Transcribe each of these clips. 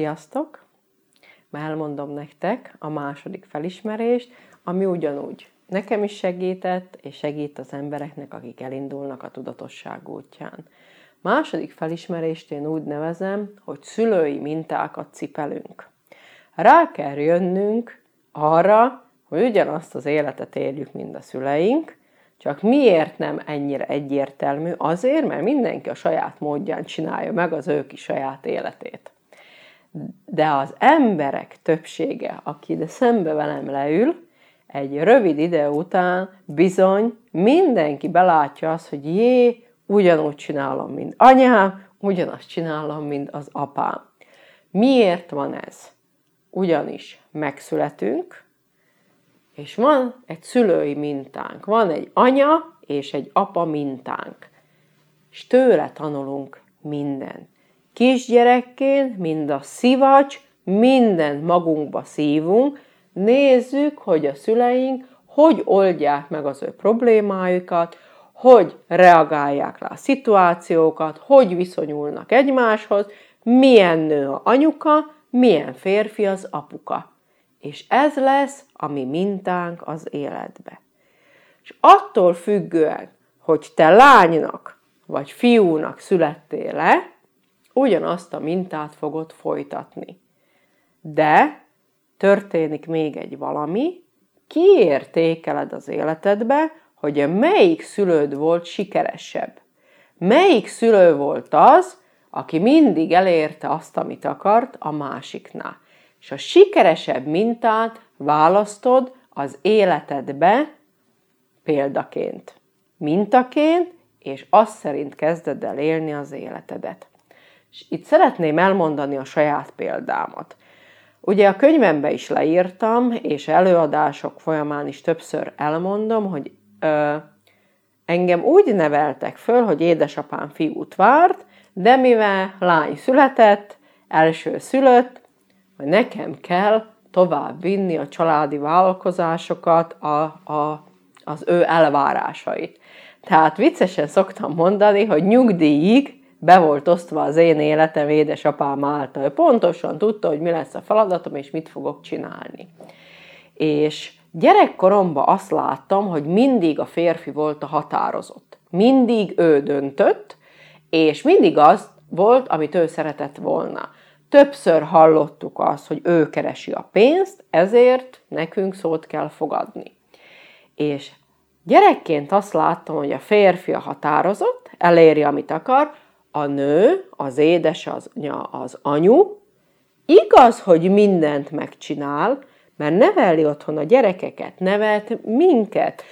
Sziasztok! Már elmondom nektek a második felismerést, ami ugyanúgy nekem is segített, és segít az embereknek, akik elindulnak a tudatosság útján. Második felismerést én úgy nevezem, hogy szülői mintákat cipelünk. Rá kell jönnünk arra, hogy ugyanazt az életet éljük, mint a szüleink, csak miért nem ennyire egyértelmű? Azért, mert mindenki a saját módján csinálja meg az ő kis saját életét. De az emberek többsége, aki ide szembe velem leül, egy rövid ide után bizony mindenki belátja azt, hogy jé, ugyanúgy csinálom, mint anyám, ugyanazt csinálom, mint az apám. Miért van ez? Ugyanis megszületünk, és van egy szülői mintánk, van egy anya és egy apa mintánk. És tőle tanulunk minden. Kisgyerekként mind a szivacs, mindent magunkba szívunk, nézzük, hogy a szüleink hogy oldják meg az ő problémájukat, hogy reagálják le a szituációkat, hogy viszonyulnak egymáshoz, milyen nő a anyuka, milyen férfi az apuka. És ez lesz a mi mintánk az életbe. És attól függően, hogy te lánynak vagy fiúnak születtél le, ugyanazt a mintát fogod folytatni. De történik még egy valami, kiértékeled az életedbe, hogy melyik szülőd volt sikeresebb. Melyik szülő volt az, aki mindig elérte azt, amit akart a másiknál és a sikeresebb mintát választod az életedbe példaként, mintaként, és azt szerint kezded el élni az életedet. És itt szeretném elmondani a saját példámat. Ugye a könyvembe is leírtam, és előadások folyamán is többször elmondom, hogy ö, engem úgy neveltek föl, hogy édesapám fiút várt, de mivel lány született, első szülött, hogy nekem kell tovább vinni a családi vállalkozásokat, a, a, az ő elvárásait. Tehát viccesen szoktam mondani, hogy nyugdíjig be volt osztva az én életem édesapám által. Ő pontosan tudta, hogy mi lesz a feladatom, és mit fogok csinálni. És gyerekkoromban azt láttam, hogy mindig a férfi volt a határozott. Mindig ő döntött, és mindig az volt, amit ő szeretett volna. Többször hallottuk azt, hogy ő keresi a pénzt, ezért nekünk szót kell fogadni. És gyerekként azt láttam, hogy a férfi a határozott, eléri, amit akar, a nő, az édesanyja, az anyu, igaz, hogy mindent megcsinál, mert neveli otthon a gyerekeket, nevelt minket,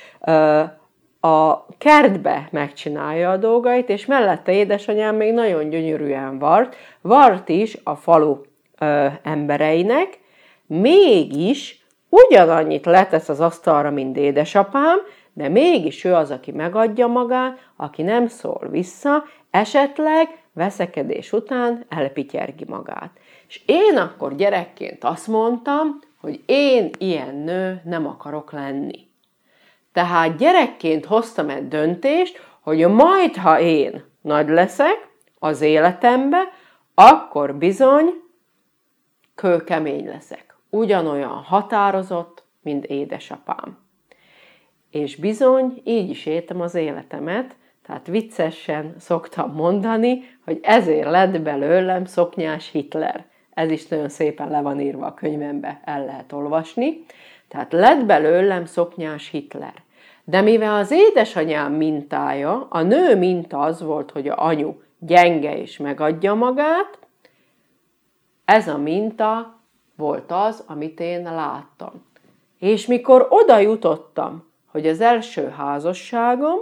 a kertbe megcsinálja a dolgait, és mellette édesanyám még nagyon gyönyörűen vart, vart is a falu ö, embereinek, mégis ugyanannyit letesz az asztalra, mint édesapám, de mégis ő az, aki megadja magát, aki nem szól vissza, esetleg veszekedés után elpityergi magát. És én akkor gyerekként azt mondtam, hogy én ilyen nő nem akarok lenni. Tehát gyerekként hoztam egy döntést, hogy majd, ha én nagy leszek az életembe, akkor bizony kőkemény leszek. Ugyanolyan határozott, mint édesapám. És bizony, így is éltem az életemet, tehát viccesen szoktam mondani, hogy ezért lett belőlem szoknyás Hitler. Ez is nagyon szépen le van írva a könyvembe, el lehet olvasni. Tehát lett belőlem szoknyás Hitler. De mivel az édesanyám mintája, a nő minta az volt, hogy a anyu gyenge és megadja magát, ez a minta volt az, amit én láttam. És mikor oda jutottam, hogy az első házasságom,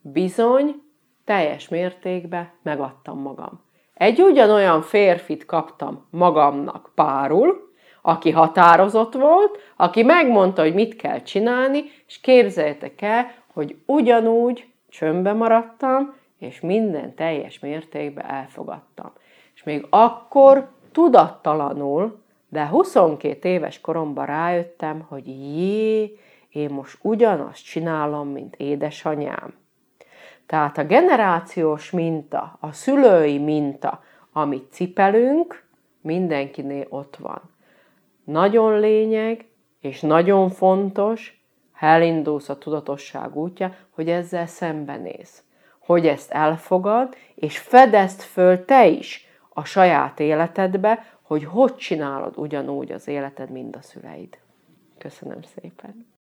bizony teljes mértékben megadtam magam. Egy ugyanolyan férfit kaptam magamnak párul, aki határozott volt, aki megmondta, hogy mit kell csinálni, és képzeljétek el, hogy ugyanúgy csömbbe maradtam, és minden teljes mértékben elfogadtam. És még akkor tudattalanul, de 22 éves koromban rájöttem, hogy jé, én most ugyanazt csinálom, mint édesanyám. Tehát a generációs minta, a szülői minta, amit cipelünk, mindenkinél ott van. Nagyon lényeg, és nagyon fontos, ha elindulsz a tudatosság útja, hogy ezzel szembenéz. Hogy ezt elfogad, és fedezd föl te is a saját életedbe, hogy hogy csinálod ugyanúgy az életed, mint a szüleid. Köszönöm szépen!